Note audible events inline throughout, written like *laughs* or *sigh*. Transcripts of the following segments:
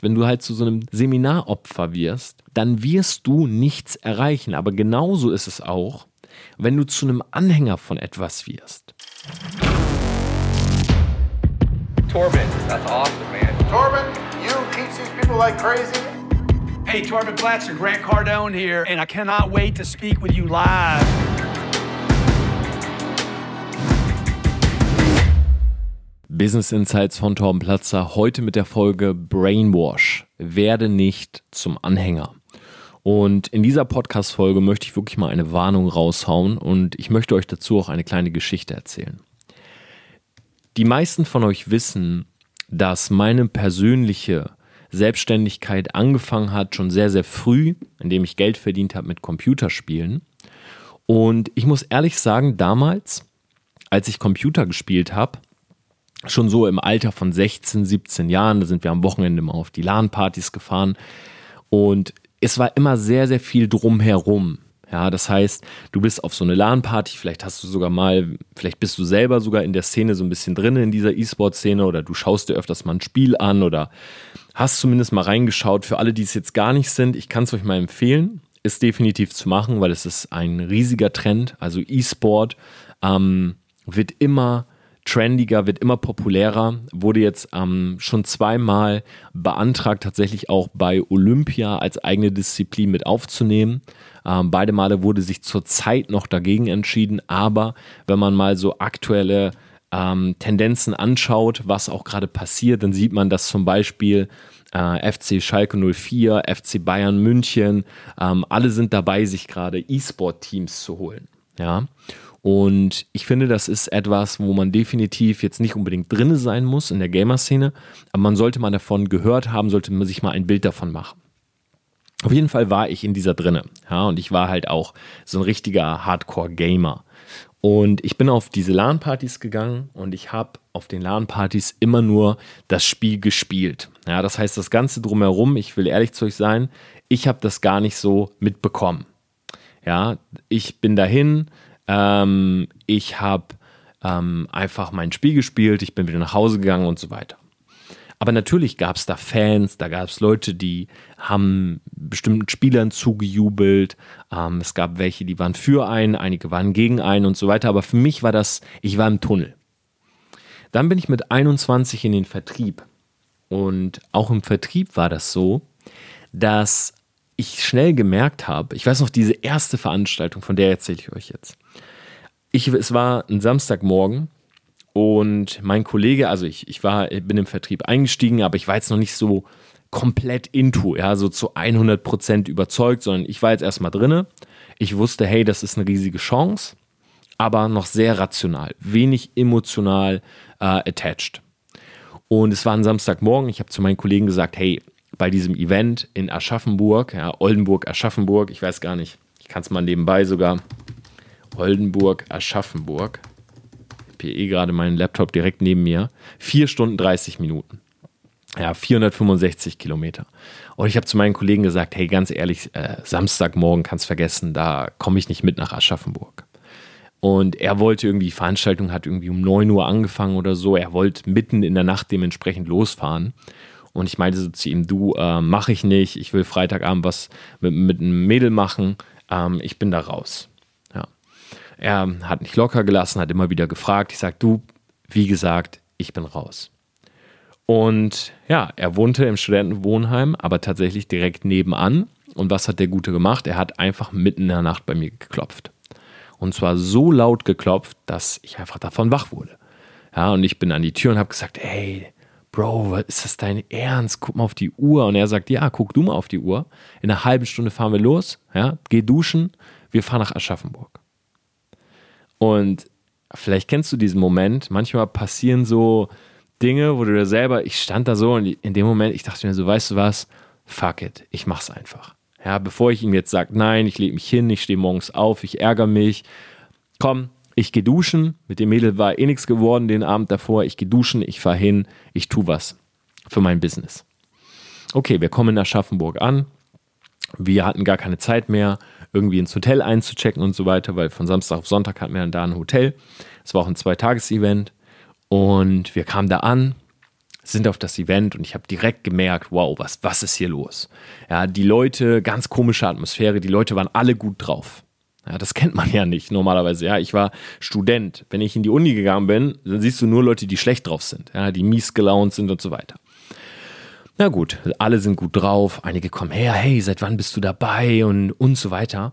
Wenn du halt zu so einem Seminaropfer wirst, dann wirst du nichts erreichen. Aber genauso ist es auch, wenn du zu einem Anhänger von etwas wirst. Torben, that's awesome, man. Torben, you teach these people like crazy. Hey, Torben Blatzer, Grant Cardone here, and I cannot wait to speak with you live. Business Insights von Torben Platzer. Heute mit der Folge Brainwash. Werde nicht zum Anhänger. Und in dieser Podcast-Folge möchte ich wirklich mal eine Warnung raushauen und ich möchte euch dazu auch eine kleine Geschichte erzählen. Die meisten von euch wissen, dass meine persönliche Selbstständigkeit angefangen hat schon sehr, sehr früh, indem ich Geld verdient habe mit Computerspielen. Und ich muss ehrlich sagen, damals, als ich Computer gespielt habe, schon so im Alter von 16, 17 Jahren, da sind wir am Wochenende mal auf die LAN-Partys gefahren und es war immer sehr, sehr viel drumherum. Ja, das heißt, du bist auf so eine LAN-Party, vielleicht hast du sogar mal, vielleicht bist du selber sogar in der Szene so ein bisschen drin in dieser E-Sport-Szene oder du schaust dir öfters mal ein Spiel an oder hast zumindest mal reingeschaut. Für alle, die es jetzt gar nicht sind, ich kann es euch mal empfehlen, ist definitiv zu machen, weil es ist ein riesiger Trend. Also E-Sport ähm, wird immer trendiger, wird immer populärer, wurde jetzt ähm, schon zweimal beantragt, tatsächlich auch bei Olympia als eigene Disziplin mit aufzunehmen. Ähm, beide Male wurde sich zurzeit noch dagegen entschieden, aber wenn man mal so aktuelle ähm, Tendenzen anschaut, was auch gerade passiert, dann sieht man, dass zum Beispiel äh, FC Schalke 04, FC Bayern München, ähm, alle sind dabei, sich gerade E-Sport-Teams zu holen. Ja. Und ich finde, das ist etwas, wo man definitiv jetzt nicht unbedingt drin sein muss in der Gamer-Szene, aber man sollte mal davon gehört haben, sollte man sich mal ein Bild davon machen. Auf jeden Fall war ich in dieser drinne, ja, und ich war halt auch so ein richtiger Hardcore-Gamer. Und ich bin auf diese LAN-Partys gegangen und ich habe auf den LAN-Partys immer nur das Spiel gespielt. Ja, das heißt, das Ganze drumherum, ich will ehrlich zu euch sein, ich habe das gar nicht so mitbekommen. Ja, ich bin dahin, ähm, ich habe ähm, einfach mein Spiel gespielt, ich bin wieder nach Hause gegangen und so weiter. Aber natürlich gab es da Fans, da gab es Leute, die haben bestimmten Spielern zugejubelt. Ähm, es gab welche, die waren für einen, einige waren gegen einen und so weiter. Aber für mich war das, ich war im Tunnel. Dann bin ich mit 21 in den Vertrieb. Und auch im Vertrieb war das so, dass ich schnell gemerkt habe, ich weiß noch, diese erste Veranstaltung, von der erzähle ich euch jetzt. Ich, es war ein Samstagmorgen und mein Kollege, also ich, ich war, bin im Vertrieb eingestiegen, aber ich war jetzt noch nicht so komplett into, ja, so zu 100 Prozent überzeugt, sondern ich war jetzt erstmal drinne. Ich wusste, hey, das ist eine riesige Chance, aber noch sehr rational, wenig emotional äh, attached. Und es war ein Samstagmorgen, ich habe zu meinen Kollegen gesagt, hey, bei diesem Event in Aschaffenburg, ja, Oldenburg, Aschaffenburg, ich weiß gar nicht, ich kann es mal nebenbei sogar, Oldenburg, Aschaffenburg, ich habe hier eh gerade meinen Laptop direkt neben mir, 4 Stunden 30 Minuten. Ja, 465 Kilometer. Und ich habe zu meinen Kollegen gesagt, hey, ganz ehrlich, äh, Samstagmorgen kannst vergessen, da komme ich nicht mit nach Aschaffenburg. Und er wollte irgendwie, die Veranstaltung hat irgendwie um 9 Uhr angefangen oder so. Er wollte mitten in der Nacht dementsprechend losfahren. Und ich meinte so zu ihm, du, äh, mache ich nicht, ich will Freitagabend was mit, mit einem Mädel machen, ähm, ich bin da raus. Ja. Er hat nicht locker gelassen, hat immer wieder gefragt. Ich sage, du, wie gesagt, ich bin raus. Und ja, er wohnte im Studentenwohnheim, aber tatsächlich direkt nebenan. Und was hat der Gute gemacht? Er hat einfach mitten in der Nacht bei mir geklopft. Und zwar so laut geklopft, dass ich einfach davon wach wurde. Ja, und ich bin an die Tür und habe gesagt, hey, Bro, was ist das dein Ernst? Guck mal auf die Uhr. Und er sagt, ja, guck du mal auf die Uhr. In einer halben Stunde fahren wir los. Ja, geh duschen. Wir fahren nach Aschaffenburg. Und vielleicht kennst du diesen Moment. Manchmal passieren so Dinge, wo du dir selber, ich stand da so und in dem Moment, ich dachte mir so, weißt du was? Fuck it. Ich mach's einfach. Ja, bevor ich ihm jetzt sage, nein, ich lege mich hin, ich stehe morgens auf, ich ärgere mich. Komm, ich gehe duschen. Mit dem Mädel war eh nichts geworden den Abend davor. Ich gehe duschen, ich fahre hin, ich tue was für mein Business. Okay, wir kommen in Aschaffenburg an. Wir hatten gar keine Zeit mehr, irgendwie ins Hotel einzuchecken und so weiter, weil von Samstag auf Sonntag hatten wir dann da ein Hotel. Es war auch ein Zweitages-Event. Und wir kamen da an. sind auf das Event und ich habe direkt gemerkt, wow, was, was ist hier los? Ja, die Leute, ganz komische Atmosphäre, die Leute waren alle gut drauf. Ja, das kennt man ja nicht normalerweise. Ja, ich war Student. Wenn ich in die Uni gegangen bin, dann siehst du nur Leute, die schlecht drauf sind, ja, die mies gelaunt sind und so weiter. Na gut, alle sind gut drauf, einige kommen her, hey, seit wann bist du dabei und, und so weiter.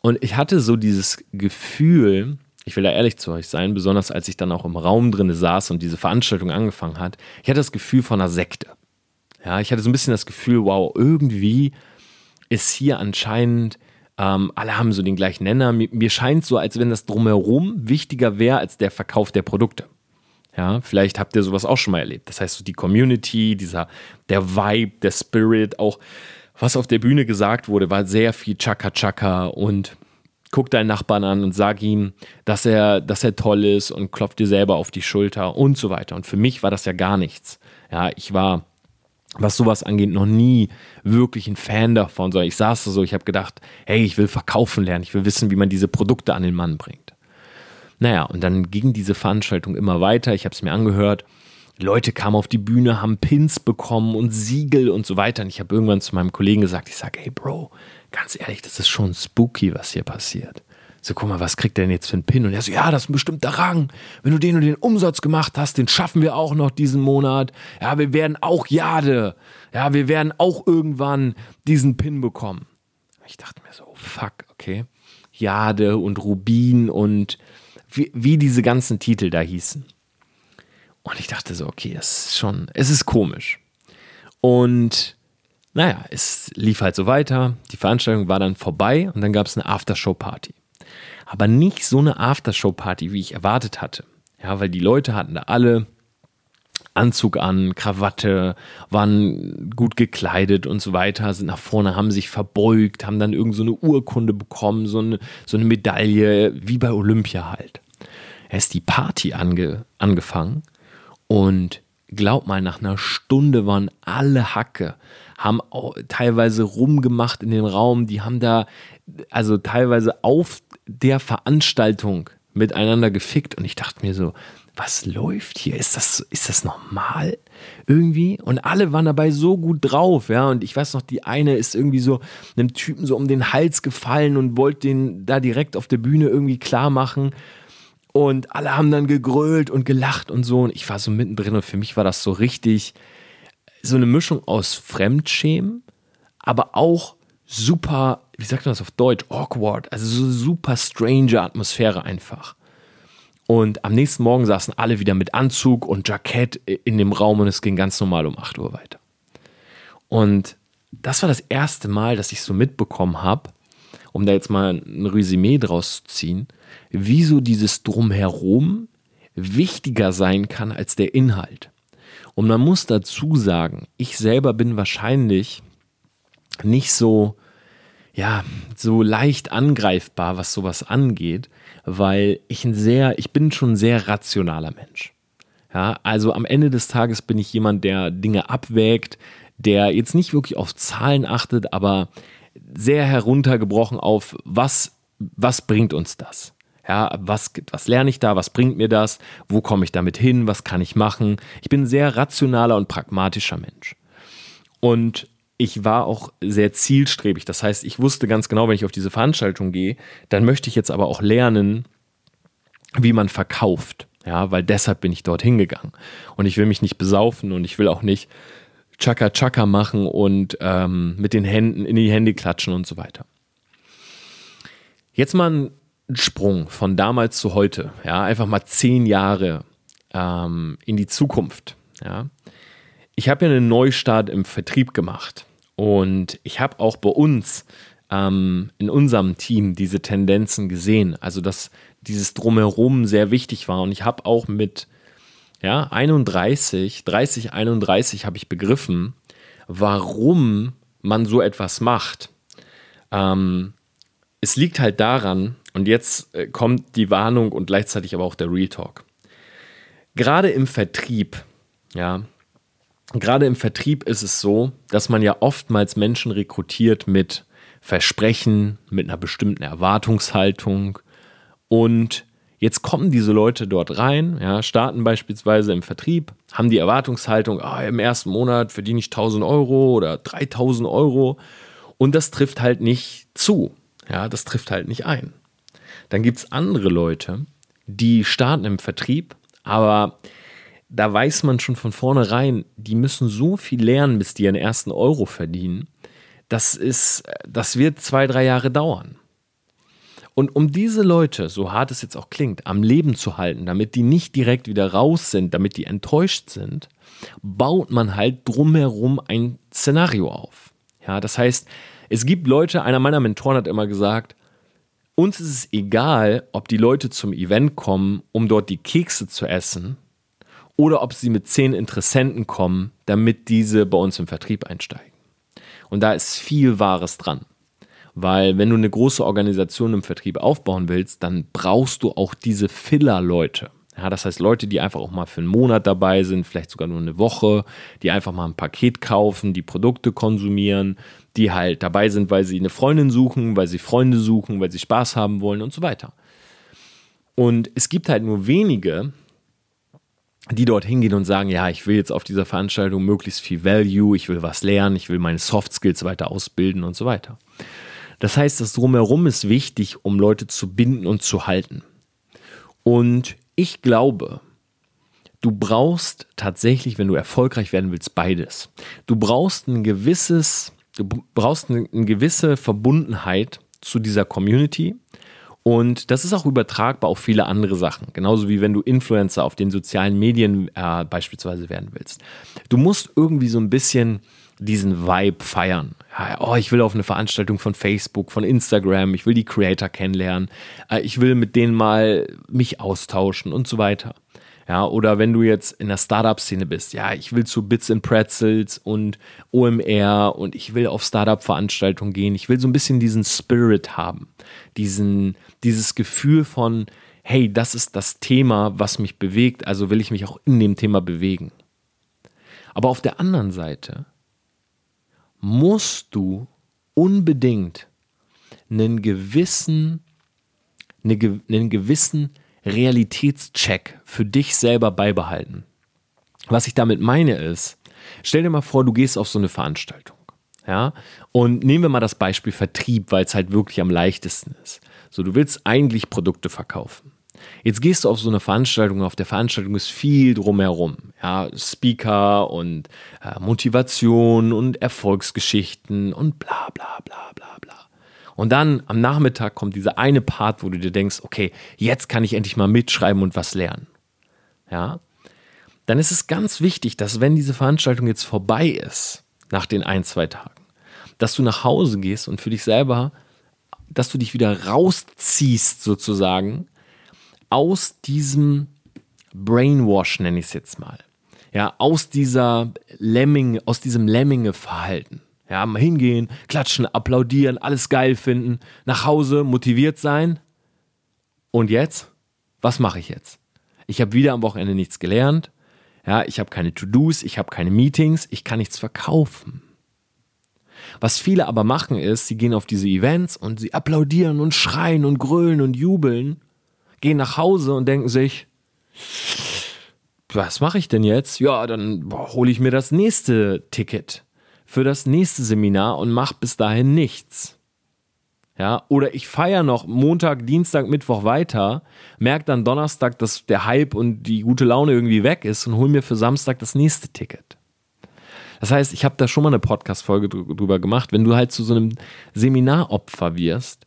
Und ich hatte so dieses Gefühl, ich will da ehrlich zu euch sein, besonders als ich dann auch im Raum drin saß und diese Veranstaltung angefangen hat, ich hatte das Gefühl von einer Sekte. Ja, ich hatte so ein bisschen das Gefühl, wow, irgendwie ist hier anscheinend, ähm, alle haben so den gleichen Nenner. Mir, mir scheint so, als wenn das drumherum wichtiger wäre als der Verkauf der Produkte. Ja, vielleicht habt ihr sowas auch schon mal erlebt. Das heißt, so die Community, dieser, der Vibe, der Spirit, auch was auf der Bühne gesagt wurde, war sehr viel Chaka Chaka und guck deinen Nachbarn an und sag ihm, dass er, dass er toll ist und klopf dir selber auf die Schulter und so weiter. Und für mich war das ja gar nichts. Ja, ich war, was sowas angeht, noch nie wirklich ein Fan davon, sondern ich saß da so, ich habe gedacht, hey, ich will verkaufen lernen, ich will wissen, wie man diese Produkte an den Mann bringt. Naja, und dann ging diese Veranstaltung immer weiter, ich habe es mir angehört. Leute kamen auf die Bühne, haben Pins bekommen und Siegel und so weiter. Und ich habe irgendwann zu meinem Kollegen gesagt, ich sage, hey Bro, ganz ehrlich, das ist schon spooky, was hier passiert. So, guck mal, was kriegt der denn jetzt für einen Pin? Und er so, ja, das ist ein bestimmter Rang. Wenn du den und den Umsatz gemacht hast, den schaffen wir auch noch diesen Monat. Ja, wir werden auch Jade. Ja, wir werden auch irgendwann diesen Pin bekommen. Ich dachte mir so, fuck, okay. Jade und Rubin und wie, wie diese ganzen Titel da hießen. Und ich dachte so, okay, das ist schon, es ist komisch. Und naja, es lief halt so weiter. Die Veranstaltung war dann vorbei und dann gab es eine Aftershow-Party. Aber nicht so eine Aftershow-Party, wie ich erwartet hatte. Ja, weil die Leute hatten da alle Anzug an, Krawatte, waren gut gekleidet und so weiter, sind nach vorne, haben sich verbeugt, haben dann irgend so eine Urkunde bekommen, so eine, so eine Medaille, wie bei Olympia halt. Er ist die Party ange, angefangen und glaub mal, nach einer Stunde waren alle Hacke, haben teilweise rumgemacht in den Raum, die haben da also teilweise auf der Veranstaltung miteinander gefickt und ich dachte mir so, was läuft hier? Ist das, ist das normal irgendwie? Und alle waren dabei so gut drauf, ja. Und ich weiß noch, die eine ist irgendwie so einem Typen so um den Hals gefallen und wollte den da direkt auf der Bühne irgendwie klar machen. Und alle haben dann gegrölt und gelacht und so. Und ich war so mittendrin und für mich war das so richtig so eine Mischung aus Fremdschämen, aber auch super, wie sagt man das auf Deutsch, awkward, also so super strange Atmosphäre einfach. Und am nächsten Morgen saßen alle wieder mit Anzug und Jackett in dem Raum und es ging ganz normal um 8 Uhr weiter. Und das war das erste Mal, dass ich so mitbekommen habe, um da jetzt mal ein Resümee draus zu ziehen, wieso dieses Drumherum wichtiger sein kann als der Inhalt. Und man muss dazu sagen, ich selber bin wahrscheinlich nicht so, ja, so leicht angreifbar, was sowas angeht, weil ich ein sehr, ich bin schon ein sehr rationaler Mensch. Ja, also am Ende des Tages bin ich jemand, der Dinge abwägt, der jetzt nicht wirklich auf Zahlen achtet, aber sehr heruntergebrochen auf, was, was bringt uns das? Ja, was, was lerne ich da? Was bringt mir das? Wo komme ich damit hin? Was kann ich machen? Ich bin ein sehr rationaler und pragmatischer Mensch. Und ich war auch sehr zielstrebig. Das heißt, ich wusste ganz genau, wenn ich auf diese Veranstaltung gehe, dann möchte ich jetzt aber auch lernen, wie man verkauft. Ja, weil deshalb bin ich dort hingegangen. Und ich will mich nicht besaufen und ich will auch nicht Chaka Chaka machen und ähm, mit den Händen in die Hände klatschen und so weiter. Jetzt mal ein Sprung von damals zu heute. Ja, einfach mal zehn Jahre ähm, in die Zukunft. Ja. Ich habe ja einen Neustart im Vertrieb gemacht. Und ich habe auch bei uns ähm, in unserem Team diese Tendenzen gesehen. Also, dass dieses Drumherum sehr wichtig war. Und ich habe auch mit ja, 31, 30, 31 habe ich begriffen, warum man so etwas macht. Ähm, es liegt halt daran, und jetzt äh, kommt die Warnung und gleichzeitig aber auch der Real Talk. Gerade im Vertrieb, ja, gerade im Vertrieb ist es so, dass man ja oftmals Menschen rekrutiert mit Versprechen, mit einer bestimmten Erwartungshaltung und Jetzt kommen diese Leute dort rein, ja, starten beispielsweise im Vertrieb, haben die Erwartungshaltung, ah, im ersten Monat verdiene ich 1000 Euro oder 3000 Euro und das trifft halt nicht zu. Ja, das trifft halt nicht ein. Dann gibt es andere Leute, die starten im Vertrieb, aber da weiß man schon von vornherein, die müssen so viel lernen, bis die ihren ersten Euro verdienen. Das ist, das wird zwei, drei Jahre dauern. Und um diese Leute, so hart es jetzt auch klingt, am Leben zu halten, damit die nicht direkt wieder raus sind, damit die enttäuscht sind, baut man halt drumherum ein Szenario auf. Ja, das heißt, es gibt Leute, einer meiner Mentoren hat immer gesagt, uns ist es egal, ob die Leute zum Event kommen, um dort die Kekse zu essen, oder ob sie mit zehn Interessenten kommen, damit diese bei uns im Vertrieb einsteigen. Und da ist viel Wahres dran. Weil wenn du eine große Organisation im Vertrieb aufbauen willst, dann brauchst du auch diese Filler-Leute. Ja, das heißt Leute, die einfach auch mal für einen Monat dabei sind, vielleicht sogar nur eine Woche, die einfach mal ein Paket kaufen, die Produkte konsumieren, die halt dabei sind, weil sie eine Freundin suchen, weil sie Freunde suchen, weil sie Spaß haben wollen und so weiter. Und es gibt halt nur wenige, die dort hingehen und sagen, ja, ich will jetzt auf dieser Veranstaltung möglichst viel Value, ich will was lernen, ich will meine Soft Skills weiter ausbilden und so weiter. Das heißt, das drumherum ist wichtig, um Leute zu binden und zu halten. Und ich glaube, du brauchst tatsächlich, wenn du erfolgreich werden willst, beides. Du brauchst ein gewisses, du brauchst eine, eine gewisse Verbundenheit zu dieser Community. Und das ist auch übertragbar auf viele andere Sachen. Genauso wie wenn du Influencer auf den sozialen Medien äh, beispielsweise werden willst. Du musst irgendwie so ein bisschen diesen Vibe feiern. Ja, oh, ich will auf eine Veranstaltung von Facebook, von Instagram, ich will die Creator kennenlernen, äh, ich will mit denen mal mich austauschen und so weiter. Ja, oder wenn du jetzt in der Startup-Szene bist, ja, ich will zu Bits and Pretzels und OMR und ich will auf Startup-Veranstaltungen gehen. Ich will so ein bisschen diesen Spirit haben, diesen, dieses Gefühl von, hey, das ist das Thema, was mich bewegt, also will ich mich auch in dem Thema bewegen. Aber auf der anderen Seite musst du unbedingt einen gewissen, einen gewissen Realitätscheck für dich selber beibehalten. Was ich damit meine ist, stell dir mal vor, du gehst auf so eine Veranstaltung. Ja, und nehmen wir mal das Beispiel Vertrieb, weil es halt wirklich am leichtesten ist. So, du willst eigentlich Produkte verkaufen. Jetzt gehst du auf so eine Veranstaltung, auf der Veranstaltung ist viel drumherum. Ja, Speaker und äh, Motivation und Erfolgsgeschichten und bla bla bla bla. Und dann am Nachmittag kommt dieser eine Part, wo du dir denkst, okay, jetzt kann ich endlich mal mitschreiben und was lernen. Ja, dann ist es ganz wichtig, dass wenn diese Veranstaltung jetzt vorbei ist, nach den ein, zwei Tagen, dass du nach Hause gehst und für dich selber, dass du dich wieder rausziehst sozusagen aus diesem Brainwash, nenne ich es jetzt mal. Ja, aus dieser Lemming, aus diesem Lemminge-Verhalten. Ja, mal hingehen, klatschen, applaudieren, alles geil finden, nach Hause motiviert sein. Und jetzt? Was mache ich jetzt? Ich habe wieder am Wochenende nichts gelernt. Ja, ich habe keine To-Dos, ich habe keine Meetings, ich kann nichts verkaufen. Was viele aber machen ist, sie gehen auf diese Events und sie applaudieren und schreien und grölen und jubeln gehen nach Hause und denken sich, was mache ich denn jetzt? Ja, dann hole ich mir das nächste Ticket für das nächste Seminar und mache bis dahin nichts. Ja, oder ich feiere noch Montag, Dienstag, Mittwoch weiter, merke dann Donnerstag, dass der Hype und die gute Laune irgendwie weg ist und hole mir für Samstag das nächste Ticket. Das heißt, ich habe da schon mal eine Podcast-Folge drüber gemacht, wenn du halt zu so einem Seminaropfer wirst,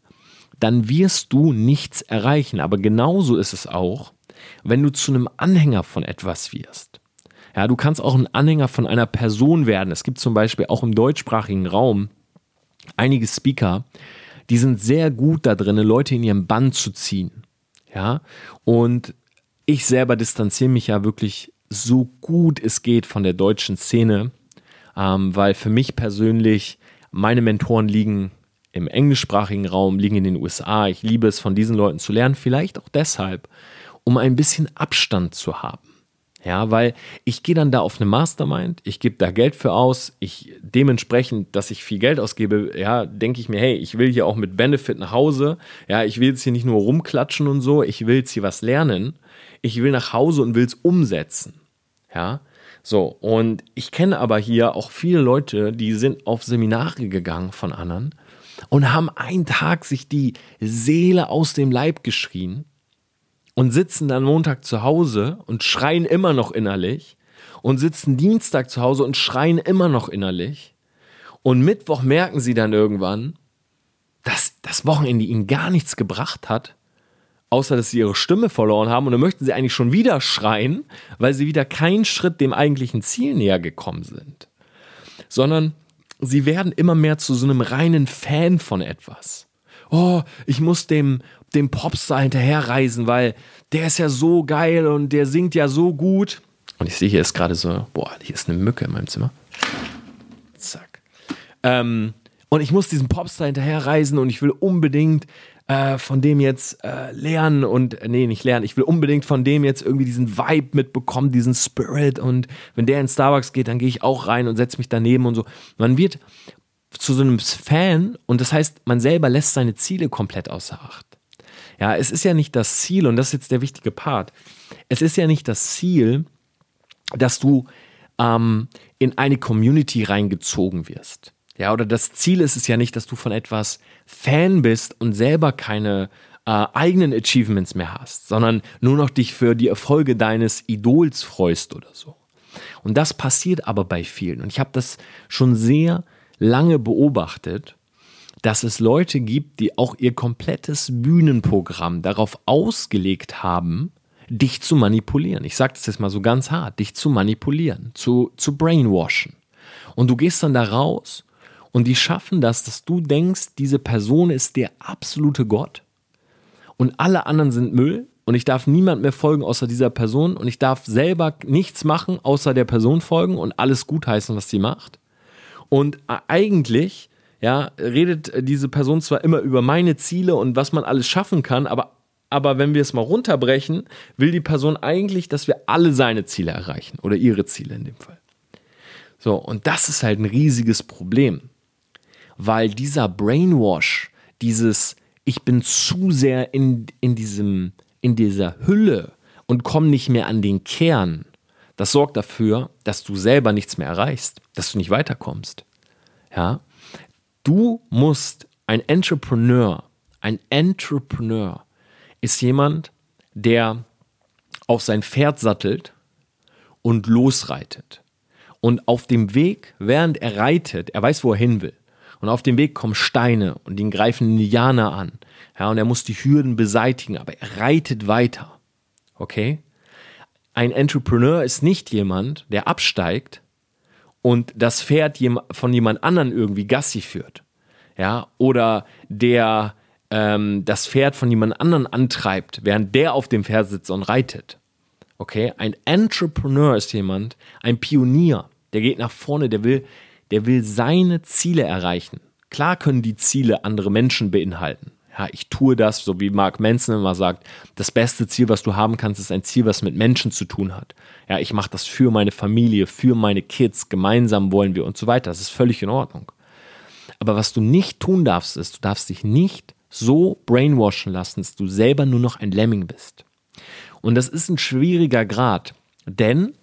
dann wirst du nichts erreichen. Aber genauso ist es auch, wenn du zu einem Anhänger von etwas wirst. Ja, du kannst auch ein Anhänger von einer Person werden. Es gibt zum Beispiel auch im deutschsprachigen Raum einige Speaker, die sind sehr gut da drin, Leute in ihren Bann zu ziehen. Ja, und ich selber distanziere mich ja wirklich so gut es geht von der deutschen Szene, ähm, weil für mich persönlich meine Mentoren liegen im englischsprachigen Raum, liegen in den USA. Ich liebe es, von diesen Leuten zu lernen, vielleicht auch deshalb, um ein bisschen Abstand zu haben. Ja, weil ich gehe dann da auf eine Mastermind, ich gebe da Geld für aus, ich dementsprechend, dass ich viel Geld ausgebe, ja, denke ich mir, hey, ich will hier auch mit Benefit nach Hause, ja, ich will jetzt hier nicht nur rumklatschen und so, ich will jetzt hier was lernen, ich will nach Hause und will es umsetzen. Ja, so, und ich kenne aber hier auch viele Leute, die sind auf Seminare gegangen von anderen und haben einen Tag sich die Seele aus dem Leib geschrien und sitzen dann Montag zu Hause und schreien immer noch innerlich und sitzen Dienstag zu Hause und schreien immer noch innerlich. Und Mittwoch merken sie dann irgendwann, dass das Wochenende ihnen gar nichts gebracht hat, außer dass sie ihre Stimme verloren haben. Und dann möchten sie eigentlich schon wieder schreien, weil sie wieder keinen Schritt dem eigentlichen Ziel näher gekommen sind. Sondern sie werden immer mehr zu so einem reinen Fan von etwas. Oh, ich muss dem, dem Popstar hinterherreisen, weil der ist ja so geil und der singt ja so gut. Und ich sehe, hier ist gerade so, boah, hier ist eine Mücke in meinem Zimmer. Zack. Ähm, und ich muss diesem Popstar hinterherreisen und ich will unbedingt äh, von dem jetzt äh, lernen und, äh, nee, nicht lernen, ich will unbedingt von dem jetzt irgendwie diesen Vibe mitbekommen, diesen Spirit und wenn der in Starbucks geht, dann gehe ich auch rein und setze mich daneben und so. Man wird zu so einem Fan und das heißt, man selber lässt seine Ziele komplett außer Acht. Ja, es ist ja nicht das Ziel und das ist jetzt der wichtige Part. Es ist ja nicht das Ziel, dass du ähm, in eine Community reingezogen wirst. Ja, oder das Ziel ist es ja nicht, dass du von etwas Fan bist und selber keine äh, eigenen Achievements mehr hast, sondern nur noch dich für die Erfolge deines Idols freust oder so. Und das passiert aber bei vielen. Und ich habe das schon sehr lange beobachtet, dass es Leute gibt, die auch ihr komplettes Bühnenprogramm darauf ausgelegt haben, dich zu manipulieren. Ich sage das jetzt mal so ganz hart, dich zu manipulieren, zu, zu brainwashen. Und du gehst dann da raus und die schaffen das, dass du denkst, diese Person ist der absolute Gott und alle anderen sind Müll und ich darf niemand mehr folgen außer dieser Person und ich darf selber nichts machen außer der Person folgen und alles gutheißen, was sie macht. Und eigentlich, ja, redet diese Person zwar immer über meine Ziele und was man alles schaffen kann, aber, aber wenn wir es mal runterbrechen, will die Person eigentlich, dass wir alle seine Ziele erreichen oder ihre Ziele in dem Fall. So, und das ist halt ein riesiges Problem, weil dieser Brainwash, dieses, ich bin zu sehr in, in, diesem, in dieser Hülle und komme nicht mehr an den Kern, das sorgt dafür, dass du selber nichts mehr erreichst, dass du nicht weiterkommst. Ja? Du musst ein Entrepreneur, ein Entrepreneur ist jemand, der auf sein Pferd sattelt und losreitet. Und auf dem Weg, während er reitet, er weiß, wo er hin will. Und auf dem Weg kommen Steine und ihn greifen Indianer an. Ja, und er muss die Hürden beseitigen, aber er reitet weiter. Okay? ein Entrepreneur ist nicht jemand, der absteigt und das Pferd von jemand anderen irgendwie Gassi führt. Ja, oder der ähm, das Pferd von jemand anderen antreibt, während der auf dem Pferd sitzt und reitet. Okay, ein Entrepreneur ist jemand, ein Pionier, der geht nach vorne, der will, der will seine Ziele erreichen. Klar können die Ziele andere Menschen beinhalten ja, ich tue das, so wie Mark Manson immer sagt, das beste Ziel, was du haben kannst, ist ein Ziel, was mit Menschen zu tun hat. Ja, ich mache das für meine Familie, für meine Kids, gemeinsam wollen wir und so weiter. Das ist völlig in Ordnung. Aber was du nicht tun darfst, ist, du darfst dich nicht so brainwashen lassen, dass du selber nur noch ein Lemming bist. Und das ist ein schwieriger Grad, denn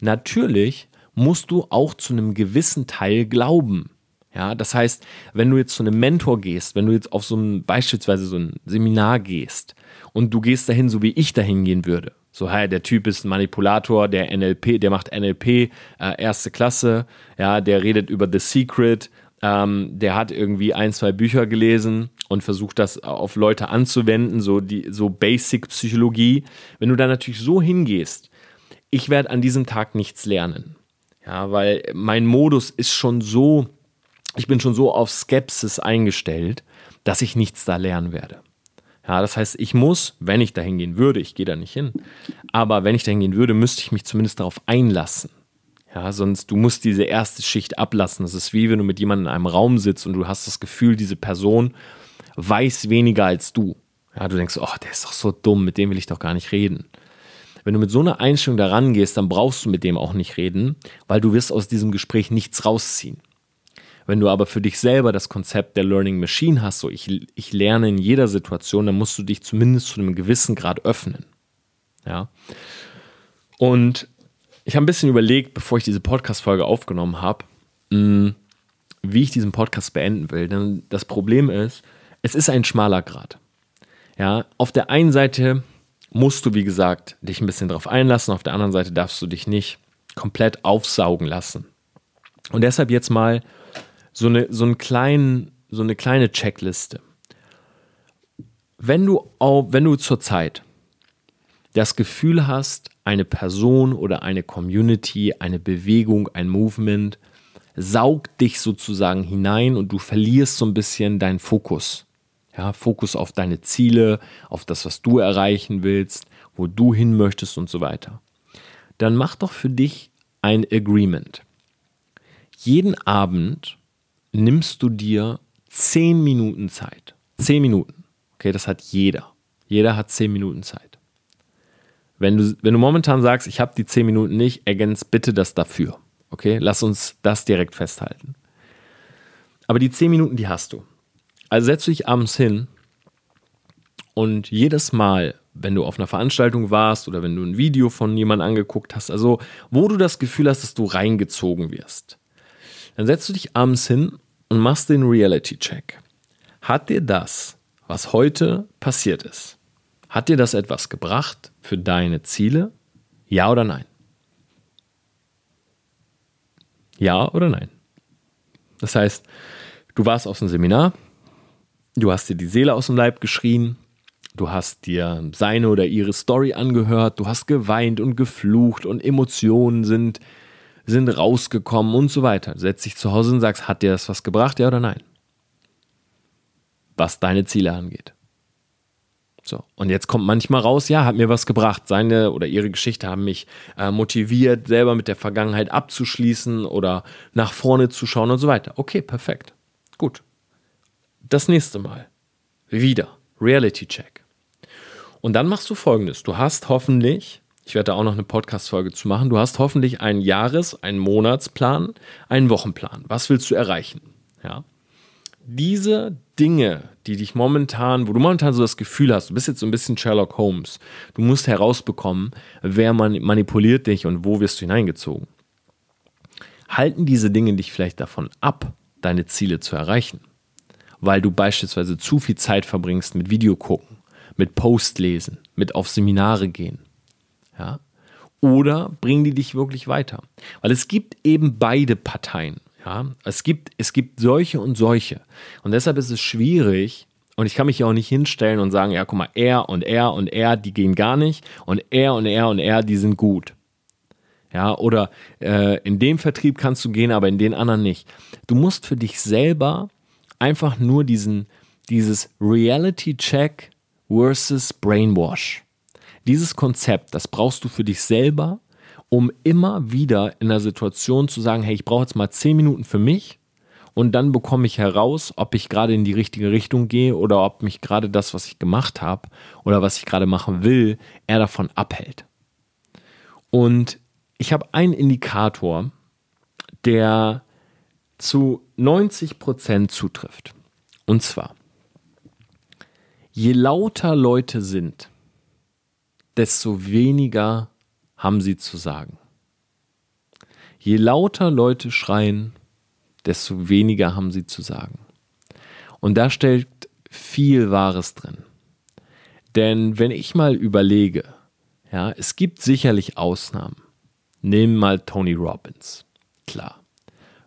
natürlich musst du auch zu einem gewissen Teil glauben. Ja, das heißt, wenn du jetzt zu einem Mentor gehst, wenn du jetzt auf so ein, beispielsweise so ein Seminar gehst und du gehst dahin, so wie ich dahin gehen würde. So, hey, der Typ ist ein Manipulator, der NLP, der macht NLP, äh, erste Klasse, ja, der redet über The Secret, ähm, der hat irgendwie ein, zwei Bücher gelesen und versucht das auf Leute anzuwenden, so die, so Basic Psychologie. Wenn du da natürlich so hingehst, ich werde an diesem Tag nichts lernen. Ja, weil mein Modus ist schon so ich bin schon so auf Skepsis eingestellt, dass ich nichts da lernen werde. Ja, das heißt, ich muss, wenn ich dahin gehen würde, ich gehe da nicht hin, aber wenn ich dahin gehen würde, müsste ich mich zumindest darauf einlassen. Ja, sonst du musst diese erste Schicht ablassen. Das ist wie wenn du mit jemandem in einem Raum sitzt und du hast das Gefühl, diese Person weiß weniger als du. Ja, du denkst, oh, der ist doch so dumm, mit dem will ich doch gar nicht reden. Wenn du mit so einer Einstellung da rangehst, dann brauchst du mit dem auch nicht reden, weil du wirst aus diesem Gespräch nichts rausziehen. Wenn du aber für dich selber das Konzept der Learning Machine hast, so ich, ich lerne in jeder Situation, dann musst du dich zumindest zu einem gewissen Grad öffnen. Ja. Und ich habe ein bisschen überlegt, bevor ich diese Podcast-Folge aufgenommen habe, wie ich diesen Podcast beenden will. Denn das Problem ist, es ist ein schmaler Grad. Ja, auf der einen Seite musst du, wie gesagt, dich ein bisschen drauf einlassen, auf der anderen Seite darfst du dich nicht komplett aufsaugen lassen. Und deshalb jetzt mal so eine, so einen kleinen, so eine kleine Checkliste. Wenn du, auch, wenn du zurzeit das Gefühl hast, eine Person oder eine Community, eine Bewegung, ein Movement saugt dich sozusagen hinein und du verlierst so ein bisschen deinen Fokus. Ja, Fokus auf deine Ziele, auf das, was du erreichen willst, wo du hin möchtest und so weiter. Dann mach doch für dich ein Agreement. Jeden Abend nimmst du dir 10 Minuten Zeit. 10 Minuten. Okay, das hat jeder. Jeder hat 10 Minuten Zeit. Wenn du, wenn du momentan sagst, ich habe die 10 Minuten nicht, ergänz bitte das dafür. Okay, lass uns das direkt festhalten. Aber die 10 Minuten, die hast du. Also setzt du dich abends hin und jedes Mal, wenn du auf einer Veranstaltung warst oder wenn du ein Video von jemandem angeguckt hast, also wo du das Gefühl hast, dass du reingezogen wirst, dann setzt du dich abends hin und machst den Reality-Check. Hat dir das, was heute passiert ist, hat dir das etwas gebracht für deine Ziele? Ja oder nein? Ja oder nein? Das heißt, du warst auf einem Seminar, du hast dir die Seele aus dem Leib geschrien, du hast dir seine oder ihre Story angehört, du hast geweint und geflucht und Emotionen sind sind rausgekommen und so weiter. Setz dich zu Hause und sagst, hat dir das was gebracht, ja oder nein? Was deine Ziele angeht. So, und jetzt kommt manchmal raus, ja, hat mir was gebracht. Seine oder ihre Geschichte haben mich äh, motiviert, selber mit der Vergangenheit abzuschließen oder nach vorne zu schauen und so weiter. Okay, perfekt. Gut. Das nächste Mal. Wieder. Reality Check. Und dann machst du folgendes. Du hast hoffentlich ich werde da auch noch eine Podcast-Folge zu machen. Du hast hoffentlich einen Jahres-, einen Monatsplan, einen Wochenplan. Was willst du erreichen? Ja. Diese Dinge, die dich momentan, wo du momentan so das Gefühl hast, du bist jetzt so ein bisschen Sherlock Holmes, du musst herausbekommen, wer man manipuliert dich und wo wirst du hineingezogen. Halten diese Dinge dich vielleicht davon ab, deine Ziele zu erreichen? Weil du beispielsweise zu viel Zeit verbringst mit Video gucken, mit Post lesen, mit auf Seminare gehen, ja? Oder bringen die dich wirklich weiter? Weil es gibt eben beide Parteien. Ja? Es, gibt, es gibt solche und solche. Und deshalb ist es schwierig, und ich kann mich ja auch nicht hinstellen und sagen, ja, guck mal, er und er und er, die gehen gar nicht. Und er und er und er, die sind gut. Ja, oder äh, in dem Vertrieb kannst du gehen, aber in den anderen nicht. Du musst für dich selber einfach nur diesen, dieses Reality-Check versus Brainwash. Dieses Konzept, das brauchst du für dich selber, um immer wieder in der Situation zu sagen, hey, ich brauche jetzt mal zehn Minuten für mich und dann bekomme ich heraus, ob ich gerade in die richtige Richtung gehe oder ob mich gerade das, was ich gemacht habe oder was ich gerade machen will, eher davon abhält. Und ich habe einen Indikator, der zu 90 Prozent zutrifft. Und zwar, je lauter Leute sind, desto weniger haben sie zu sagen. Je lauter Leute schreien, desto weniger haben sie zu sagen. Und da steckt viel Wahres drin. Denn wenn ich mal überlege, ja, es gibt sicherlich Ausnahmen. Nehmen mal Tony Robbins. Klar.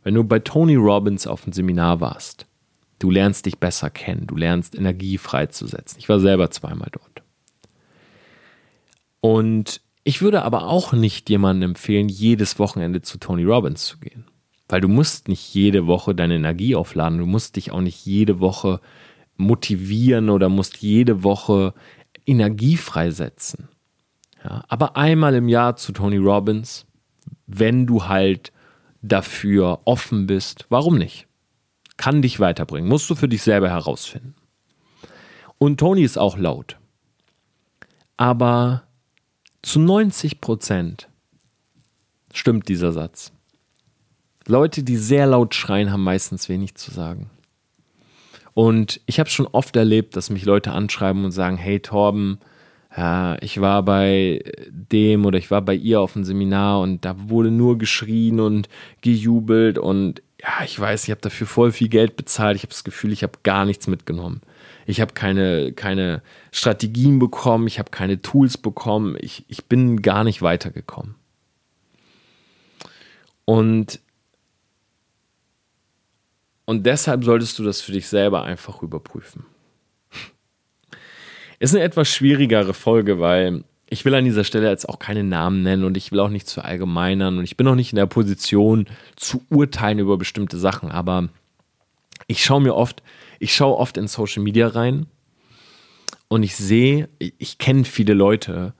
Wenn du bei Tony Robbins auf dem Seminar warst, du lernst dich besser kennen, du lernst Energie freizusetzen. Ich war selber zweimal dort. Und ich würde aber auch nicht jemandem empfehlen, jedes Wochenende zu Tony Robbins zu gehen. Weil du musst nicht jede Woche deine Energie aufladen, du musst dich auch nicht jede Woche motivieren oder musst jede Woche Energie freisetzen. Ja, aber einmal im Jahr zu Tony Robbins, wenn du halt dafür offen bist, warum nicht? Kann dich weiterbringen, musst du für dich selber herausfinden. Und Tony ist auch laut. Aber zu 90 Prozent stimmt dieser Satz. Leute, die sehr laut schreien, haben meistens wenig zu sagen. Und ich habe schon oft erlebt, dass mich Leute anschreiben und sagen, hey Torben, äh, ich war bei dem oder ich war bei ihr auf einem Seminar und da wurde nur geschrien und gejubelt und ja, ich weiß, ich habe dafür voll viel Geld bezahlt. Ich habe das Gefühl, ich habe gar nichts mitgenommen. Ich habe keine, keine Strategien bekommen, ich habe keine Tools bekommen, ich, ich bin gar nicht weitergekommen. Und, und deshalb solltest du das für dich selber einfach überprüfen. *laughs* Ist eine etwas schwierigere Folge, weil ich will an dieser Stelle jetzt auch keine Namen nennen und ich will auch nicht zu allgemeinern und ich bin auch nicht in der Position zu urteilen über bestimmte Sachen, aber ich schaue mir oft, ich schaue oft in Social Media rein und ich sehe, ich kenne viele Leute,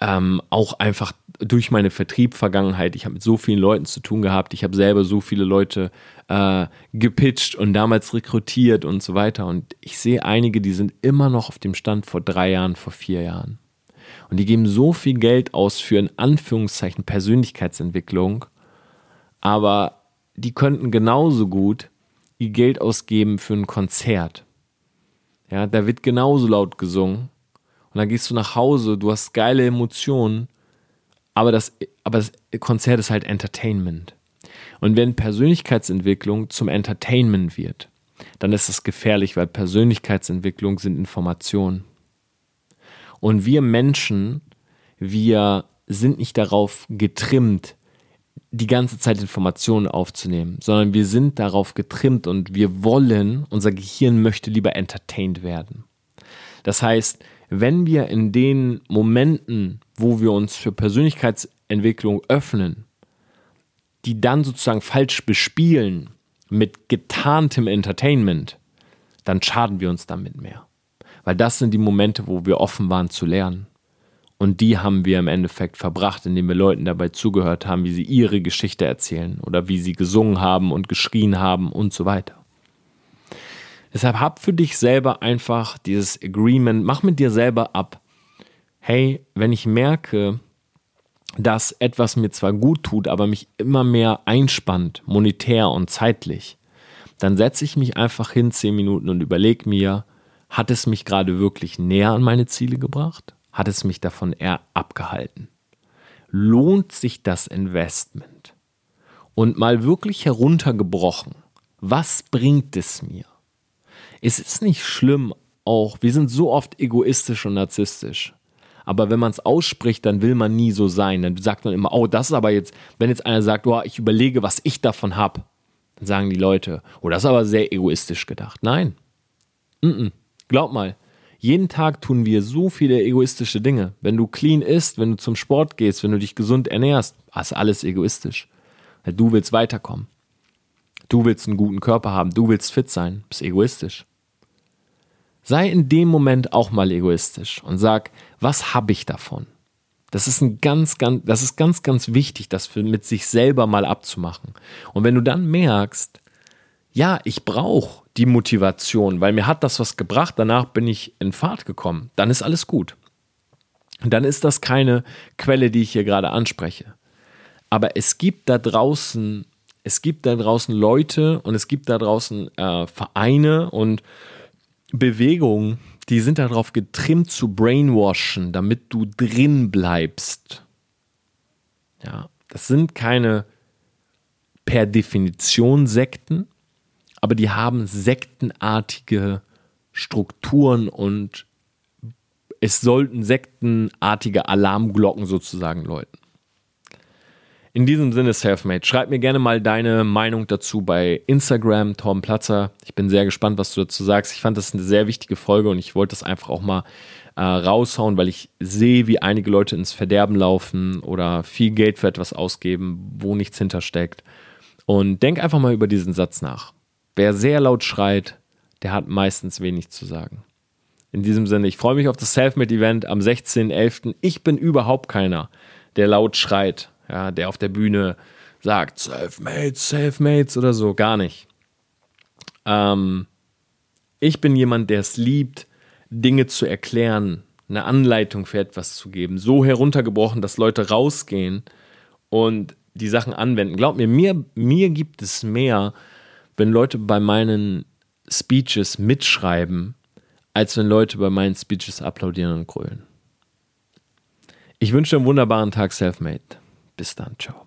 ähm, auch einfach durch meine Vertrieb-Vergangenheit. Ich habe mit so vielen Leuten zu tun gehabt. Ich habe selber so viele Leute äh, gepitcht und damals rekrutiert und so weiter. Und ich sehe einige, die sind immer noch auf dem Stand vor drei Jahren, vor vier Jahren. Und die geben so viel Geld aus für in Anführungszeichen Persönlichkeitsentwicklung, aber die könnten genauso gut ihr Geld ausgeben für ein Konzert. Ja, da wird genauso laut gesungen und dann gehst du nach Hause, du hast geile Emotionen, aber das, aber das Konzert ist halt Entertainment. Und wenn Persönlichkeitsentwicklung zum Entertainment wird, dann ist es gefährlich, weil Persönlichkeitsentwicklung sind Informationen. Und wir Menschen, wir sind nicht darauf getrimmt, die ganze Zeit Informationen aufzunehmen, sondern wir sind darauf getrimmt und wir wollen, unser Gehirn möchte lieber entertained werden. Das heißt, wenn wir in den Momenten, wo wir uns für Persönlichkeitsentwicklung öffnen, die dann sozusagen falsch bespielen mit getarntem Entertainment, dann schaden wir uns damit mehr. Weil das sind die Momente, wo wir offen waren zu lernen. Und die haben wir im Endeffekt verbracht, indem wir Leuten dabei zugehört haben, wie sie ihre Geschichte erzählen oder wie sie gesungen haben und geschrien haben und so weiter. Deshalb hab für dich selber einfach dieses Agreement, mach mit dir selber ab. Hey, wenn ich merke, dass etwas mir zwar gut tut, aber mich immer mehr einspannt, monetär und zeitlich, dann setze ich mich einfach hin zehn Minuten und überlege mir, hat es mich gerade wirklich näher an meine Ziele gebracht? Hat es mich davon eher abgehalten? Lohnt sich das Investment? Und mal wirklich heruntergebrochen, was bringt es mir? Es ist nicht schlimm, auch, wir sind so oft egoistisch und narzisstisch. Aber wenn man es ausspricht, dann will man nie so sein. Dann sagt man immer, oh, das ist aber jetzt, wenn jetzt einer sagt, oh, ich überlege, was ich davon habe, dann sagen die Leute, oh, das ist aber sehr egoistisch gedacht. Nein. Mm -mm. Glaub mal, jeden Tag tun wir so viele egoistische Dinge. Wenn du clean isst, wenn du zum Sport gehst, wenn du dich gesund ernährst, ist alles egoistisch. Weil du willst weiterkommen. Du willst einen guten Körper haben, du willst fit sein, bist egoistisch. Sei in dem Moment auch mal egoistisch und sag, was habe ich davon? Das ist ein ganz, ganz, das ist ganz, ganz wichtig, das für, mit sich selber mal abzumachen. Und wenn du dann merkst, ja, ich brauche die Motivation, weil mir hat das was gebracht, danach bin ich in Fahrt gekommen, dann ist alles gut. Dann ist das keine Quelle, die ich hier gerade anspreche. Aber es gibt da draußen, es gibt da draußen Leute und es gibt da draußen äh, Vereine und Bewegungen, die sind darauf getrimmt zu brainwashen, damit du drin bleibst. Ja, das sind keine per Definition Sekten, aber die haben sektenartige Strukturen und es sollten sektenartige Alarmglocken sozusagen läuten. In diesem Sinne, Selfmade, schreib mir gerne mal deine Meinung dazu bei Instagram, Tom Platzer. Ich bin sehr gespannt, was du dazu sagst. Ich fand das eine sehr wichtige Folge und ich wollte das einfach auch mal äh, raushauen, weil ich sehe, wie einige Leute ins Verderben laufen oder viel Geld für etwas ausgeben, wo nichts hintersteckt. Und denk einfach mal über diesen Satz nach. Wer sehr laut schreit, der hat meistens wenig zu sagen. In diesem Sinne, ich freue mich auf das Selfmade-Event am 16.11. Ich bin überhaupt keiner, der laut schreit ja, der auf der Bühne sagt, Selfmates, Selfmates oder so, gar nicht. Ähm, ich bin jemand, der es liebt, Dinge zu erklären, eine Anleitung für etwas zu geben, so heruntergebrochen, dass Leute rausgehen und die Sachen anwenden. Glaub mir, mir, mir gibt es mehr, wenn Leute bei meinen Speeches mitschreiben, als wenn Leute bei meinen Speeches applaudieren und grölen. Ich wünsche dir einen wunderbaren Tag, Selfmade. Bis dann, ciao.